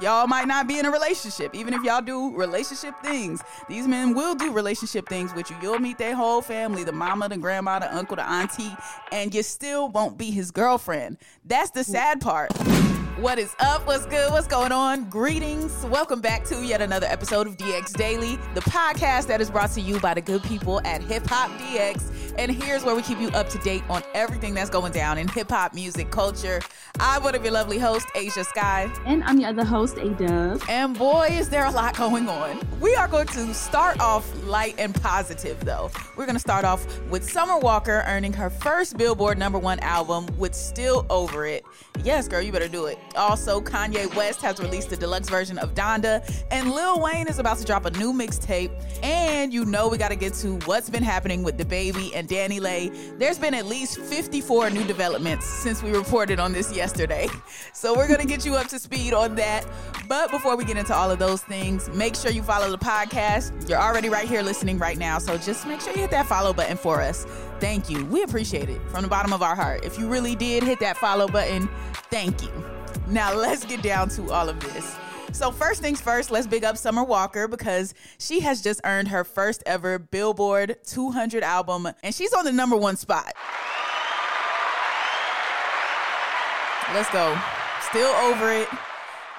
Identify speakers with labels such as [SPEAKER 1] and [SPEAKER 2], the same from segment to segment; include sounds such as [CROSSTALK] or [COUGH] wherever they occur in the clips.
[SPEAKER 1] Y'all might not be in a relationship. Even if y'all do relationship things, these men will do relationship things with you. You'll meet their whole family the mama, the grandma, the uncle, the auntie and you still won't be his girlfriend. That's the sad part. What is up? What's good? What's going on? Greetings. Welcome back to yet another episode of DX Daily, the podcast that is brought to you by the good people at Hip Hop DX. And here's where we keep you up to date on everything that's going down in hip hop music culture. I'm one of your lovely hosts, Ashia Skye.
[SPEAKER 2] And I'm your other host, A Dub.
[SPEAKER 1] And boy, is there a lot going on. We are going to start off light and positive, though. We're going to start off with Summer Walker earning her first Billboard number one album with Still Over It. Yes, girl, you better do it. Also, Kanye West has released the deluxe version of Donda, and Lil Wayne is about to drop a new mixtape. And you know we got to get to what's been happening with DaBaby and DaniLeigh. There's been at least 54 new developments since we reported on this yesterday. [LAUGHS] So we're going to get you up to speed on that. But before we get into all of those things, make sure you follow the podcast. You're already right here listening right now, so just make sure you hit that follow button for us. Thank you. We appreciate it from the bottom of our heart. If you really did hit that follow button, thank you. Now let's get down to all of this. So, first things first, let's big up Summer Walker because she has just earned her first ever Billboard 200 album and she's on the number one spot. Let's go. Still over it.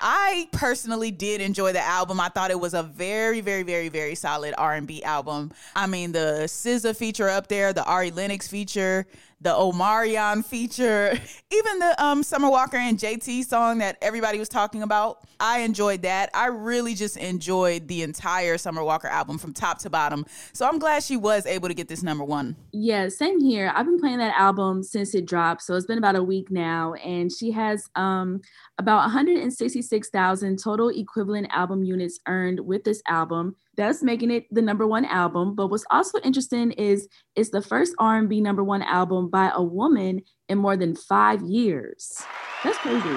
[SPEAKER 1] I personally did enjoy the album. I thought it was a very, very, very, very solid R&B album. I mean, the SZA feature up there, the Ari Lennox feature, the Omarion feature, [LAUGHS] even the um, Summer Walker and JT song that everybody was talking about. I enjoyed that. I really just enjoyed the entire Summer Walker album from top to bottom. So I'm glad she was able to get this number one.
[SPEAKER 2] Yeah, same here. I've been playing that album since it dropped. So it's been about a week now. And she has um, about 166,000 total equivalent album units earned with this album thus making it the number one album. But what's also interesting is it's the first R&B number one album by a woman in more than five years. That's crazy.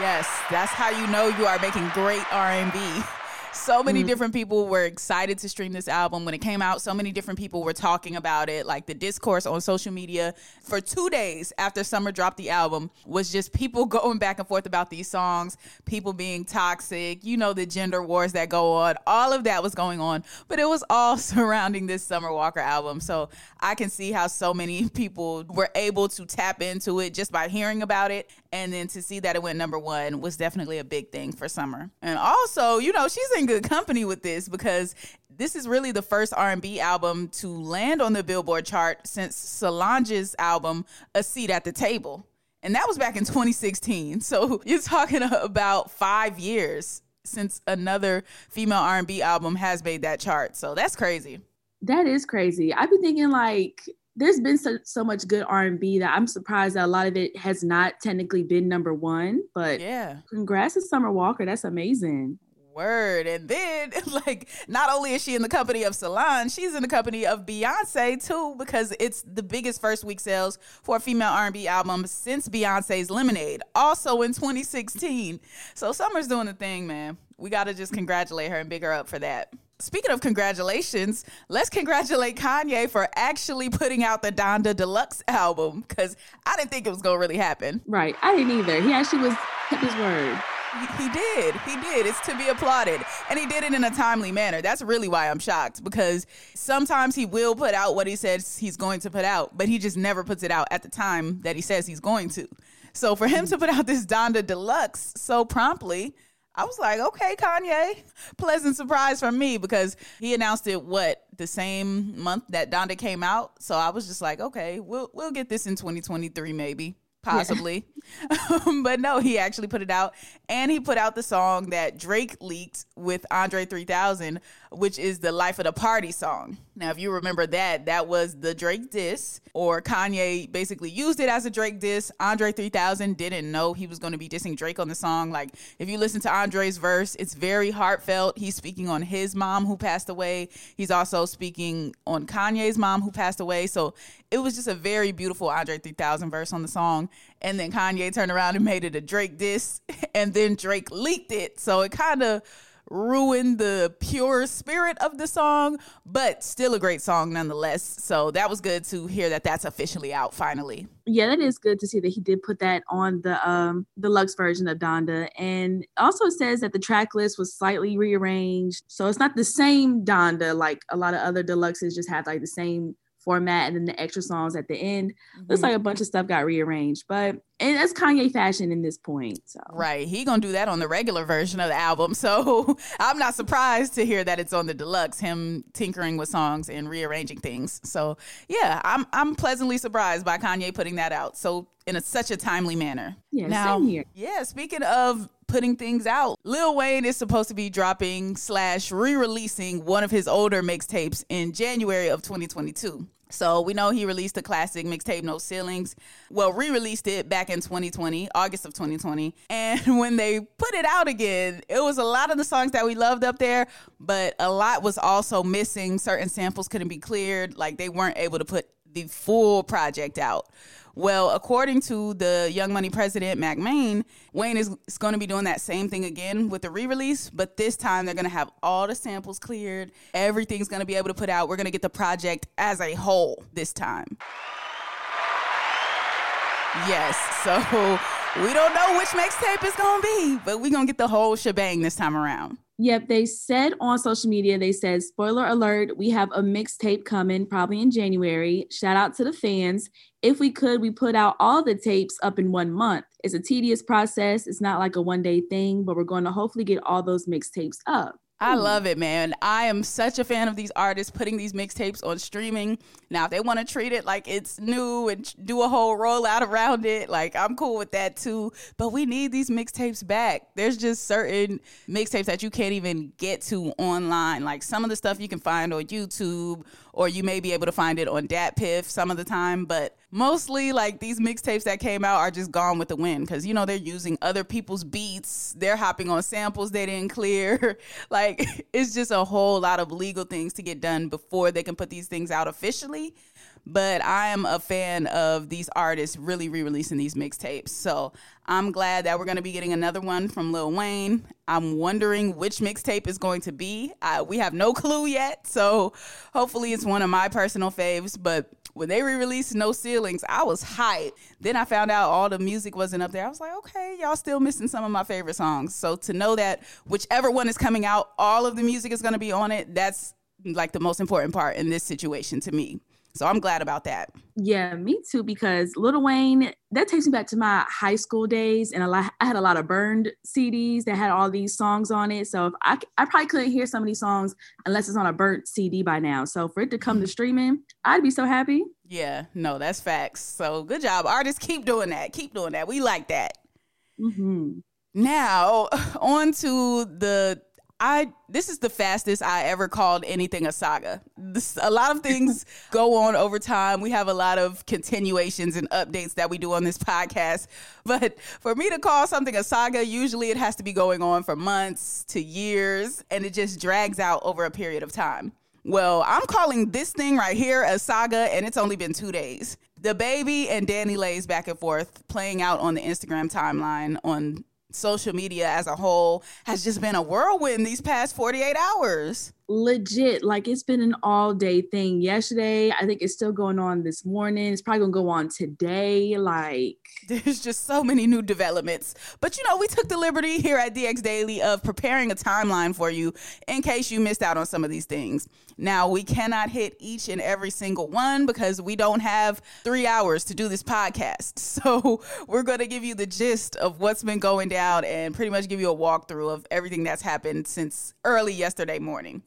[SPEAKER 1] Yes, that's how you know you are making great R&B so many mm-hmm. different people were excited to stream this album when it came out. So many different people were talking about it. Like the discourse on social media for two days after Summer dropped the album was just people [LAUGHS] going back and forth about these songs, people being toxic, you know, the gender wars that go on. All of that was going on, but it was all [LAUGHS] surrounding this Summer Walker album. So I can see how so many [LAUGHS] people were able to tap into it just by hearing about it. And then to see that it went number one was definitely a big thing for Summer. And also, you know, she's in good company with this because this is really the first R&B album to land on the Billboard chart since Solange's album A Seat at the Table. And that was back in 2016. So [LAUGHS] you're talking about 5 years since another female R&B album has made that chart. So that's crazy.
[SPEAKER 2] That is crazy. I've been thinking like there's been so, so much good r&b that i'm surprised that a lot of it has not technically been number one but
[SPEAKER 1] yeah
[SPEAKER 2] congrats to summer walker that's amazing
[SPEAKER 1] Word. And then, [LAUGHS] like, not only is she in the company of Solange, she's in the company of Beyonce too, because it's the biggest first week sales for a female R&B album since Beyonce's Lemonade, also in 2016. So Summer's doing the thing, man. We got to just congratulate her and big her up for that. Speaking of congratulations, let's congratulate Kanye for actually putting out the Donda Deluxe album because I didn't think it was going to really happen.
[SPEAKER 2] Right. I didn't either. He actually was kept his word.
[SPEAKER 1] He did. He did. It's to be applauded. And he did it in a timely manner. That's really why I'm shocked because sometimes he will put out what he says he's going to put out, but he just never puts it out at the time that he says he's going to. So for him to put out this Donda Deluxe so promptly, I was like, okay, Kanye. Pleasant surprise for me because he announced it what the same month that Donda came out. So I was just like, okay, we'll we'll get this in 2023 maybe [LAUGHS] possibly. Yeah. but no, he actually put it out. And he put out the song that Drake leaked with Andre 3000, which is the Life of the Party song. Now, if you remember that, that was the Drake diss, or Kanye basically used it as a Drake diss. Andre 3000 didn't know he was going to be dissing Drake on the song. Like, if you listen to Andre's verse, it's very heartfelt. He's speaking on his mom who passed away. He's also speaking on Kanye's mom who passed away. So it was just a very beautiful Andre 3000 verse on the song. And then Kanye turned around and made it a Drake diss, [LAUGHS] and then Drake leaked it. So it kind of ruined the pure spirit of the song, but still a great song nonetheless. So that was good to hear that that's officially out finally.
[SPEAKER 2] Yeah, that is good to see that he did put that on the um deluxe version of Donda. And also says that the track list was slightly rearranged. So it's not the same Donda like a lot of other deluxes just have like the same format and then the extra songs at the end. Mm-hmm. Looks like a bunch of stuff got rearranged, but and that's Kanye fashion in this point. So
[SPEAKER 1] right, he gonna do that on the regular version of the album. [LAUGHS] So I'm not surprised to hear that it's on the deluxe. Him tinkering with songs and rearranging things. So yeah, I'm I'm pleasantly surprised by Kanye putting that out. So in a, such a timely manner.
[SPEAKER 2] Yeah, now, same here.
[SPEAKER 1] Yeah, speaking of putting things out. Lil Wayne is supposed to be dropping slash re-releasing one of his older mixtapes in January of 2022. So we know he released the classic mixtape No Ceilings. Well, re-released it back in 2020, August of 2020. [LAUGHS] And when they put it out again, it was a lot of the songs that we loved up there, but a lot was also missing. Certain samples couldn't be cleared, like they weren't able to put the full project out. Well, according to the Young Money president, Mack Maine, Wayne is, is going to be doing that same thing again with the re release, but this time they're going to have all the samples cleared. Everything's going to be able to put out. We're going to get the project as a whole this time. Yes, [LAUGHS] so we don't know which mixtape it's going to be, but we're going to get the whole shebang this time around.
[SPEAKER 2] Yep, they said on social media, they said, spoiler alert, we have a mixtape coming probably in January. Shout out to the fans. If we could, we put out all the tapes up in one month. It's a tedious process. It's not like a one day thing, but we're going to hopefully get all those mixtapes up.
[SPEAKER 1] I love it, man. I am such a fan of these artists putting these mixtapes on streaming. Now, if they want to treat it like it's new and do a whole rollout around it, like I'm cool with that too. But we need these mixtapes back. There's just certain mixtapes that you can't even get to online. Like some of the stuff you can find on YouTube or you may be able to find it on DatPiff some of the time. But mostly, like these mixtapes that came out are just gone with the wind because you know they're using other people's beats, they're hopping on samples they didn't clear. [LAUGHS] like [LAUGHS] it's just a whole lot of legal things to get done before they can put these things out officially but I am a fan of these artists really re releasing these mixtapes. So I'm glad that we're going to be getting another one from Lil Wayne. I'm wondering which mixtape is going to be. Uh, we have no [LAUGHS] clue yet. So hopefully it's one of my personal faves. But when they re-released No Ceilings, I was hyped. Then I found out all the music wasn't up there. I was like, okay, y'all still missing some of my favorite songs. So to know that whichever one is coming out, all of the music is going to be on it, that's like the most important part in this situation to me. So I'm glad about that.
[SPEAKER 2] Yeah, me too. Because Lil Wayne, that takes me back to my high school days, and a lot. I had a lot of burned CDs that had all these songs on it. So if I, I probably couldn't hear some of these songs unless it's on a burnt CD by now. So for it to come to mm-hmm. streaming, I'd be so happy.
[SPEAKER 1] Yeah, no, that's facts. So good job, artists. Keep doing that. Keep doing that. We like that. Mm-hmm. Now [LAUGHS] on to the I this is the fastest I ever called anything a saga. This, a lot of [LAUGHS] things go on over time. We have a lot of continuations and updates that we do on this podcast. [LAUGHS] But for me to call something a saga, usually it has to be going on for months to years and it just drags out over a period of time. Well, I'm calling this thing right here a saga and it's only been 2 days. DaBaby and DaniLeigh's back and forth playing out on the Instagram timeline on social media as a whole has just been a whirlwind these past 48 hours.
[SPEAKER 2] Legit like it's been an all day thing. Yesterday i think it's still going on this morning. It's probably gonna go on today like [LAUGHS]
[SPEAKER 1] there's just so many new developments. But you know we took the liberty here at dx daily of preparing a timeline for you in case you missed out on some of these things. Now we cannot hit each and every single one because we don't have three hours to do this podcast. [LAUGHS] So we're going to give you the gist of what's been going down and pretty much give you a walkthrough of everything that's happened since early yesterday morning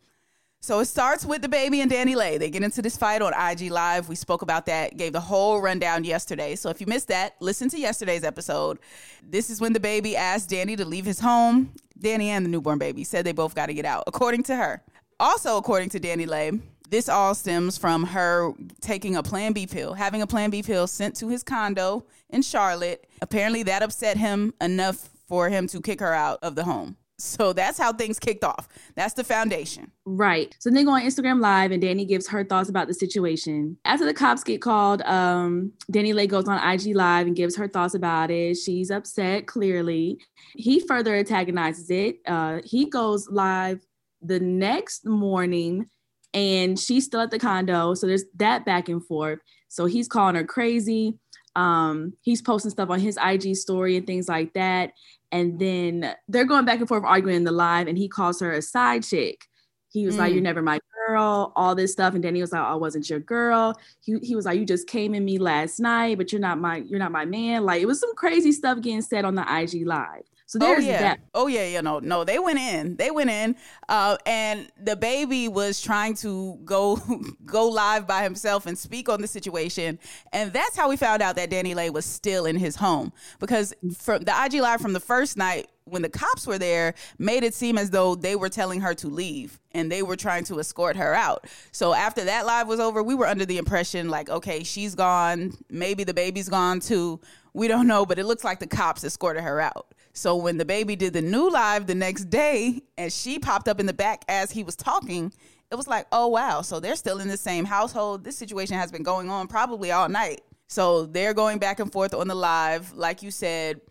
[SPEAKER 1] so it starts with DaBaby and DaniLeigh. They get into this fight on IG Live. We spoke about that, gave the whole rundown yesterday. So if you missed that, listen to yesterday's episode. This is when DaBaby asked Danny to leave his home. Danny and the newborn baby said they both got to get out, according to her. Also, according to DaniLeigh, this all stems from her taking a Plan B pill, having a Plan B pill sent to his condo in Charlotte. Apparently, that upset him enough for him to kick her out of the home. So that's how things kicked off. That's the foundation.
[SPEAKER 2] Right. So they go on Instagram Live and Danny gives her thoughts about the situation. After the cops get called, um, Lay goes on IG Live and gives her thoughts about it. She's upset, clearly. He further antagonizes it. Uh, he goes live the next morning and she's still at the condo. So there's that back and forth. So he's calling her crazy. Um, he's posting stuff on his IG story and things like that. And then they're going back and forth arguing in the live, and he calls her a side chick. He was mm. like, You're never my girl, all this stuff. And Danny was like, I wasn't your girl. He, he was like, You just came in me last night, but you're not my you're not my man. Like it was some crazy stuff getting said on the IG live. So oh, there's
[SPEAKER 1] oh, yeah.
[SPEAKER 2] that.
[SPEAKER 1] Oh yeah, you know, no, they went in. They went in. Uh, and baby was trying to go [LAUGHS] go live by himself and speak on the situation. And that's how we found out that DaniLeigh was still in his home. Because from the IG live from the first night when the cops were there made it seem as though they were telling her to leave and they were trying to escort her out. So after that live was over, we were under the impression like, okay, she's gone, maybe the baby's gone too. We don't know, but it looks like the cops escorted her out. So when DaBaby did the new live the next day and she popped up in the back as he was talking, it was like, oh wow, so they're still in the same household. This situation has been going on probably all night. So they're going back and forth on the live, like you said.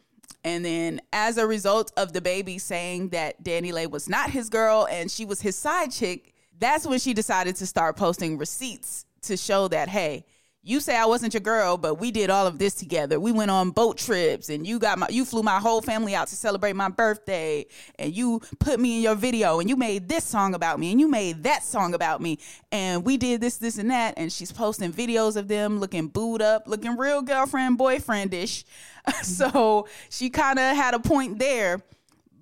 [SPEAKER 1] And then as a result of DaBaby saying that DaniLeigh was not his girl and she was his side chick, that's when she decided to start posting receipts to show that, hey, you say I wasn't your girl, but we did all of this together. We went on boat trips and you got my you flew my whole family out to celebrate my birthday and you put me in your video and you made this song about me and you made that song about me and we did this this and that and she's posting videos of them looking booed up, looking real girlfriend boyfriendish. [LAUGHS] so she kind of had a point there,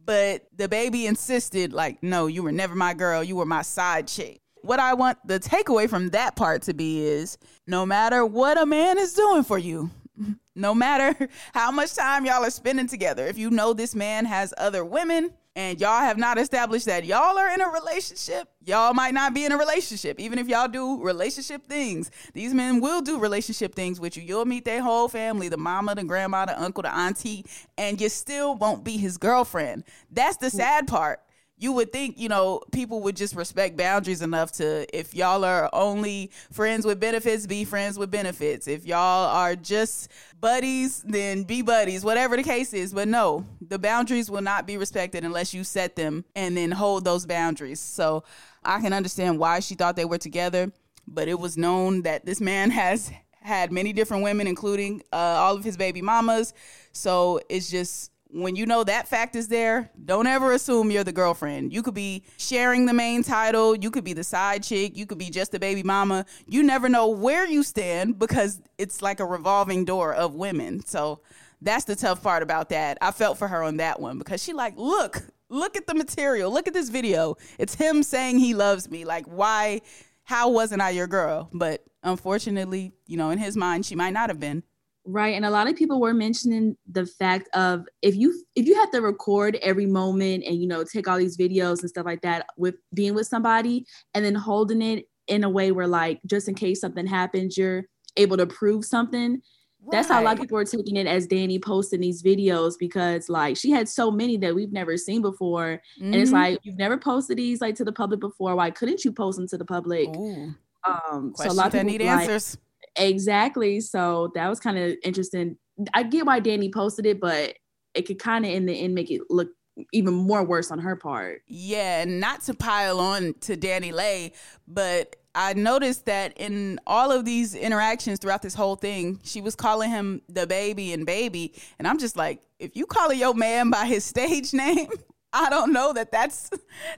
[SPEAKER 1] but DaBaby insisted like no, you were never my girl, you were my side chick what I want the takeaway from that part to be is no matter what a man is doing for you, [LAUGHS] no matter [LAUGHS] how much time y'all are spending together, if you know this man has other women and y'all have not established that y'all are in a relationship, y'all might not be in a relationship. Even if y'all do relationship things, these men will do relationship things with you. You'll meet their whole family the mama, the grandma, the uncle, the auntie and you still won't be his girlfriend. That's the mm. sad part you would think, you know, people would just respect boundaries enough to, if y'all are only friends with benefits, be friends with benefits. If y'all are just buddies, then be buddies, whatever the case is. But no, the boundaries will not be respected unless you set them and then hold those boundaries. So I can understand why she thought they were together, but it was known that this man [LAUGHS] has had many different women, including uh, all of his baby mamas. So it's just when you know that fact is there, don't ever assume you're the girlfriend. You could be sharing the main title, you could be the side chick, you could be just the baby mama. You never know where you stand because it's like a revolving door of women. So that's the tough part about that. I felt for her on that one because she like, look, look at the material. Look at this video. It's him saying he loves me. Like why how wasn't I your girl? But unfortunately, you know, in his mind she might not have been.
[SPEAKER 2] Right. And a lot of people were mentioning the fact of if you if you have to record every moment and you know take all these videos and stuff like that with being with somebody and then holding it in a way where like just in case something happens, you're able to prove something. Right. That's how a lot of people are taking it as Danny posting these videos because like she had so many that we've never seen before. Mm-hmm. And it's mm-hmm. like you've never posted these like to the public before. Why couldn't you post them to the public?
[SPEAKER 1] Ooh. Um Questions so a lot of people need like, answers
[SPEAKER 2] Exactly. So that was kind of interesting. I get why Danny posted it, but it could kind of in the end make it look even more worse on her part.
[SPEAKER 1] Yeah, not to pile on to DaniLeigh, but I noticed that in all of these interactions throughout this whole thing, she was calling him DaBaby and baby, and I'm just like, if you calling your man by his stage [LAUGHS] name, I don't know that that's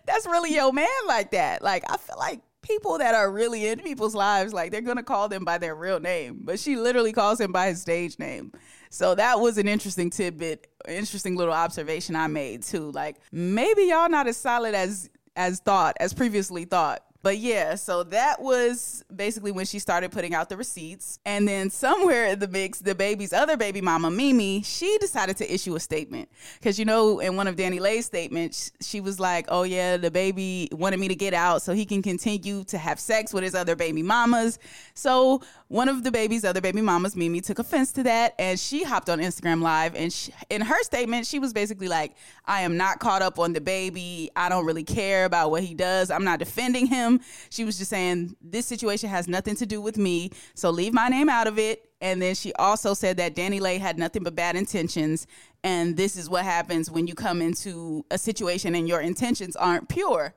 [SPEAKER 1] that's really your man like that. Like I feel like people that are really in people's lives, like they're gonna call them by their real name, but she literally calls him by his stage name. So that was an interesting tidbit, interesting little observation I made too. Like maybe y'all not as solid as as thought, as previously thought. But yeah, so that was basically when she started putting out the receipts. And then somewhere in the mix, DaBaby's other baby mama, Mimi, she decided to issue a statement. Because, you know, in one of DaniLeigh's statements, she was like, oh, yeah, DaBaby wanted me to get out so he can continue to have sex with his other baby mamas. So one of DaBaby's other baby mamas, Mimi, took offense to that. And she hopped on Instagram Live. And she, in her statement, she was basically like, I am not caught up on DaBaby. I don't really care about what he does. I'm not defending him him. She was just saying, This situation has nothing to do with me. So leave my name out of it. And then she also said that DaniLeigh had nothing but bad intentions. And this is what happens when you come into a situation and your intentions aren't pure,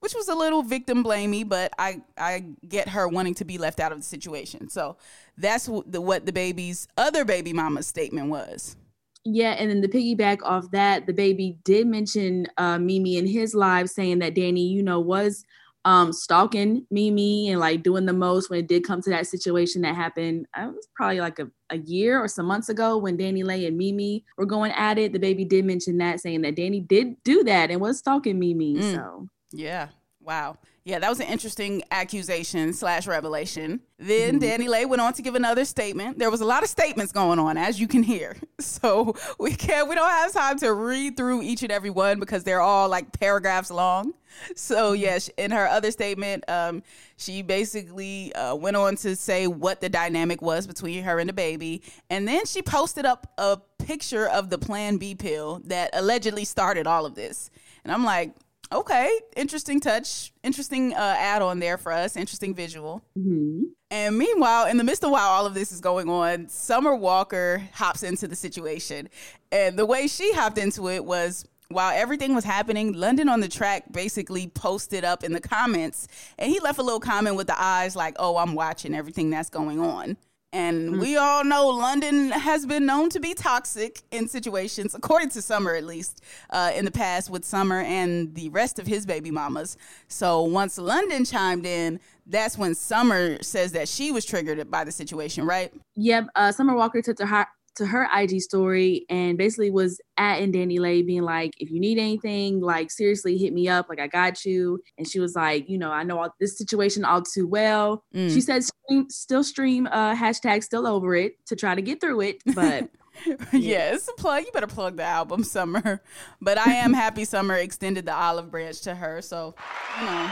[SPEAKER 1] which was a little victim blamey, but I, I get her wanting to be left out of the situation. So that's the, what DaBaby's other baby mama's statement was.
[SPEAKER 2] Yeah, and then the piggyback off that, DaBaby did mention uh, Mimi in his live saying that Danny, you know, was um stalking Mimi and like doing the most when it did come to that situation that happened. I was probably like a, a year or some months ago when DaniLeigh and Mimi were going at it. DaBaby did mention that, saying that Danny did do that and was stalking Mimi. Mm. So
[SPEAKER 1] yeah. Wow. Yeah, that was an interesting accusation slash revelation. Then mm-hmm. DaniLeigh went on to give another statement. There was a lot of statements going on, as you can hear. [LAUGHS] So we can't we don't have time to read through each and every one because they're all like paragraphs long. So mm-hmm. yes, in her other statement, um, she basically uh, went on to say what the dynamic was between her and DaBaby, and then she posted up a picture of the Plan B pill that allegedly started all of this. And I'm like, Okay, interesting touch, interesting uh, add on there for us, interesting visual. Mm-hmm. And meanwhile, in the midst of while all of this is going on, Summer Walker hops into the situation. And the way she hopped into it was while everything was happening, London On Da Track basically posted up in the comments and he left a little comment with the eyes like, oh, I'm watching everything that's going on. And mm. we all know London has been known to be toxic in situations, according to Summer at least, uh, in the past with Summer and the rest of his baby mamas. So once London chimed in, that's when Summer says that she was triggered by the situation, right?
[SPEAKER 2] Yep. Uh, Summer Walker took to her to her IG story and basically was at and Danny DaniLeigh being like, if you need anything, like seriously hit me up. Like I got you. And she was like, you know, I know all, this situation all too well. Mm. She said stream, still stream uh hashtag still over it to try to get through it. But [LAUGHS]
[SPEAKER 1] yes, plug. You better plug the album, Summer. [LAUGHS] But I am happy Summer extended the olive branch to her. So, you know,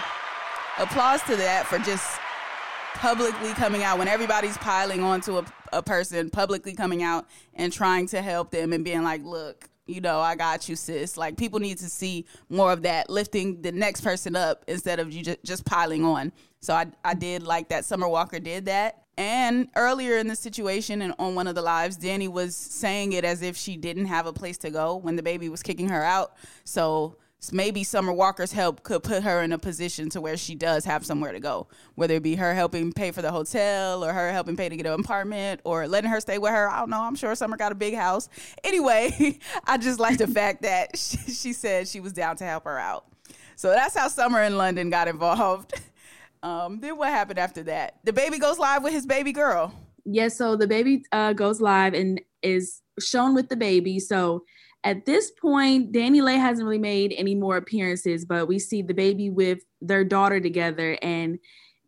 [SPEAKER 1] applause to that for just publicly coming out when everybody's piling onto a, a person, publicly coming out and trying to help them and being like, look, you know, I got you, sis. Like people need to see more of that, lifting the next person up instead of you just, just piling on. So I, I did like that Summer Walker did that. And earlier in the situation and on one of the lives, Danny was saying it as if she didn't have a place to go when the baby was kicking her out. So maybe Summer Walker's help could put her in a position to where she does have somewhere to go, whether it be her helping pay for the hotel or her helping pay to get an apartment or letting her stay with her. I don't know. I'm sure Summer got a big house. Anyway, [LAUGHS] I just like the [LAUGHS] fact that [LAUGHS] she, she, said she was down to help her out. So that's how Summer in London got involved. Um, then what happened after that? DaBaby goes live with his baby girl.
[SPEAKER 2] Yes, yeah, so DaBaby uh, goes live and is shown with the baby. So at this point, DaniLeigh hasn't really made any more appearances, but we see DaBaby with their daughter together. And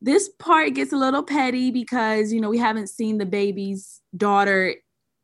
[SPEAKER 2] this part gets a little petty because, you know, we haven't seen DaBaby's daughter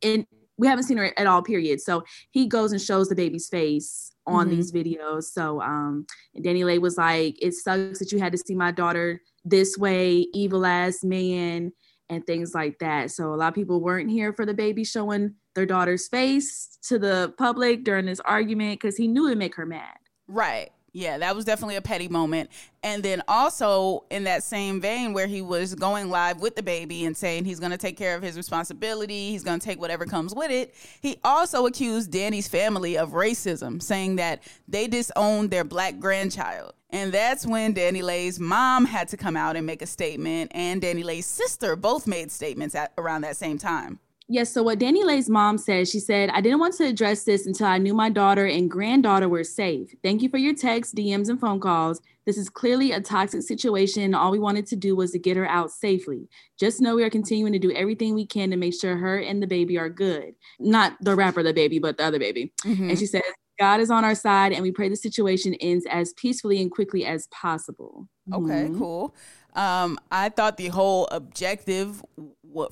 [SPEAKER 2] in, we haven't seen her at all, period. So he goes and shows the baby's face on mm-hmm. these videos. So um, DaniLeigh was like, it sucks that you had to see my daughter this way, evil ass man, and things like that. So a lot of people weren't here for DaBaby showing their daughter's face to the public during this argument because he knew it'd make her mad.
[SPEAKER 1] Right. Yeah, that was definitely a petty moment. And then also in that same vein where he was going live with the baby and saying he's going to take care of his responsibility, he's going to take whatever comes with it, he also accused Danny's family of racism, saying that they disowned their black grandchild. And that's when DaniLeigh's mom had to come out and make a statement, and DaniLeigh's sister both made statements at around that same time.
[SPEAKER 2] Yes. So what DaniLeigh's mom said, she said, I didn't want to address this until I knew my daughter and granddaughter were safe. Thank you for your texts, DMs, and phone calls. This is clearly a toxic situation. All we wanted to do was to get her out safely. Just know we are continuing to do everything we can to make sure her and the baby are good. Not the rapper, the baby, but the other baby. Mm-hmm. And she says, God is on our side, and we pray the situation ends as peacefully and quickly as possible.
[SPEAKER 1] Okay, mm-hmm. cool. Um, I thought the whole objective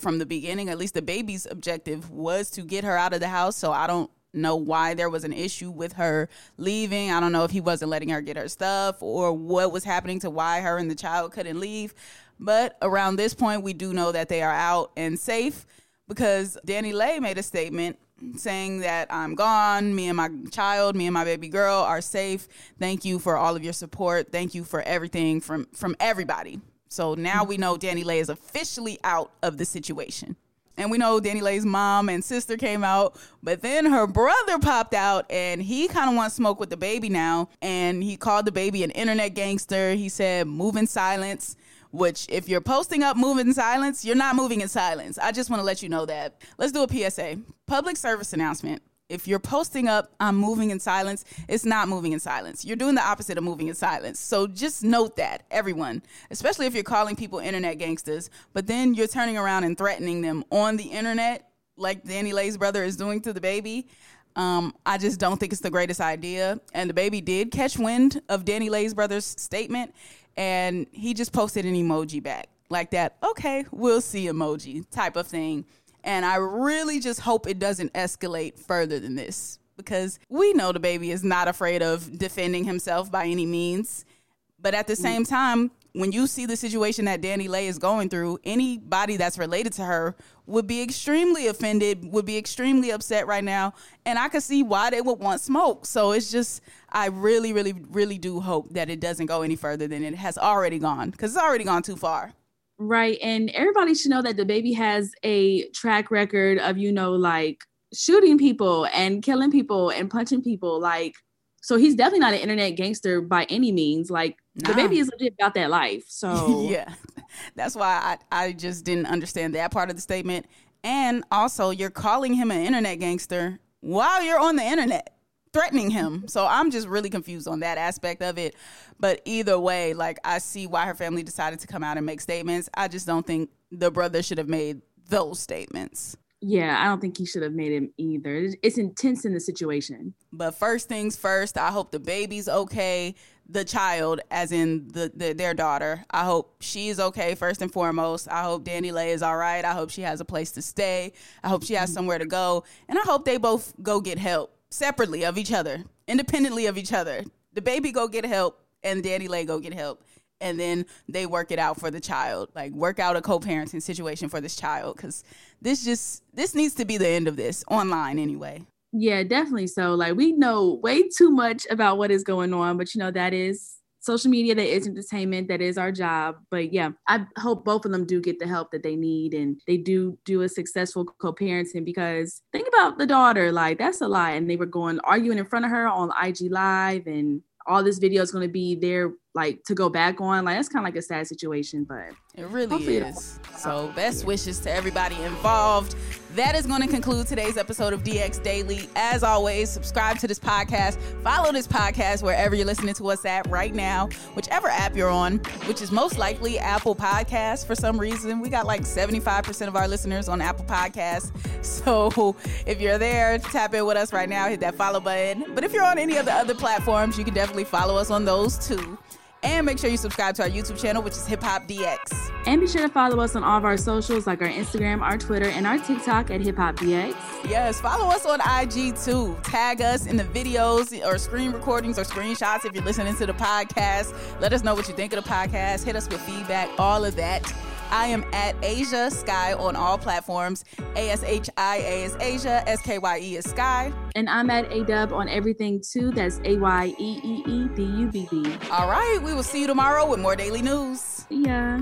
[SPEAKER 1] from the beginning, at least DaBaby's objective was to get her out of the house. So I don't know why there was an issue with her leaving. I don't know if he wasn't letting her get her stuff or what was happening to why her and the child couldn't leave. But around this point, we do know that they are out and safe because DaniLeigh made a statement saying that I'm gone. Me and my child, me and my baby girl are safe. Thank you for all of your support. Thank you for everything from from everybody. So now we know DaniLeigh is officially out of the situation. And we know DaniLeigh's mom and sister came out, but then her brother popped out and he kind of wants smoke with DaBaby now. And he called DaBaby an internet gangster. He said, move in silence, which if you're posting up move in silence, you're not moving in silence. I just want to let you know that. Let's do a PSA. Public service announcement if you're posting up i'm moving in silence it's not moving in silence you're doing the opposite of moving in silence so just note that everyone especially if you're calling people internet gangsters but then you're turning around and threatening them on the internet like DaniLeigh's brother is doing to DaBaby um, I just don't think it's the greatest idea. And DaBaby did catch wind of DaniLeigh's brother's statement, and he just posted an emoji back like that. Okay, we'll see emoji type of thing. And I really just hope it doesn't escalate further than this because we know DaBaby is not afraid of defending himself by any means. But at the mm. same time, when you see the situation that DaniLeigh is going through, anybody that's related to her would be extremely offended, would be extremely upset right now. And I could see why they would want smoke. So it's just, I really, really, really do hope that it doesn't go any further than it has already gone because it's already gone too far.
[SPEAKER 2] Right. And everybody should know that DaBaby has a track record of, you know, like shooting people and killing people and punching people. Like, so he's definitely not an internet gangster by any means. Like, nah. DaBaby is legit about that life. [LAUGHS] So,
[SPEAKER 1] yeah, that's why I, I just didn't understand that part of the statement. And also, you're calling him an internet gangster while you're on the internet threatening him. So I'm just really confused on that aspect of it. But either way, like I see why her family decided to come out and make statements. I just don't think the brother should have made those statements.
[SPEAKER 2] Yeah, I don't think he should have made him either. It's intense in the situation.
[SPEAKER 1] But first things first, I hope the baby's okay. The child, as in the, the their daughter, I hope she's okay first and foremost. I hope DaniLeigh is all right. I hope she has a place to stay. I hope she has mm-hmm. somewhere to go, and I hope they both go get help separately of each other, independently of each other. DaBaby go get help and DaniLeigh go get help. And then they work it out for the child, like work out a co-parenting situation for this child, because this just this needs to be the end of this online anyway.
[SPEAKER 2] Yeah, definitely. So, like, we know way too much about what is going on, but you know that is social media that is entertainment that is our job but yeah i hope both of them do get the help that they need and they do do a successful co-parenting because think about the daughter like that's a lot and they were going arguing in front of her on ig live and all this video is going to be there like to go back on like that's kind of like a sad situation but
[SPEAKER 1] it really is so best wishes to everybody involved that is going to conclude today's episode of DX Daily. As always, subscribe to this podcast, follow this podcast wherever you're listening to us at right now, whichever app you're on, which is most likely Apple Podcasts for some reason. We got like 75% of our listeners on Apple Podcasts. [LAUGHS] So if you're there, tap in with us right now, hit that follow button. But if you're on any of the other platforms, you can definitely follow us on those too. And make sure you subscribe to our YouTube channel, which is Hip Hop DX.
[SPEAKER 2] And be sure to follow us on all of our socials, like our Instagram, our Twitter, and our TikTok at Hip Hop DX.
[SPEAKER 1] Yes, follow us on IG too. Tag us in the videos or screen recordings or screenshots if you're listening to the podcast. Let us know what you think of the podcast. Hit us with feedback, all of that. I am at Ashia Skye on all platforms. A S H I A is Ashia, S K Y E is Skye.
[SPEAKER 2] And I'm at A Dub on everything too. That's A Y E E E D U B B.
[SPEAKER 1] All right, we will see you tomorrow with more daily news.
[SPEAKER 2] See ya.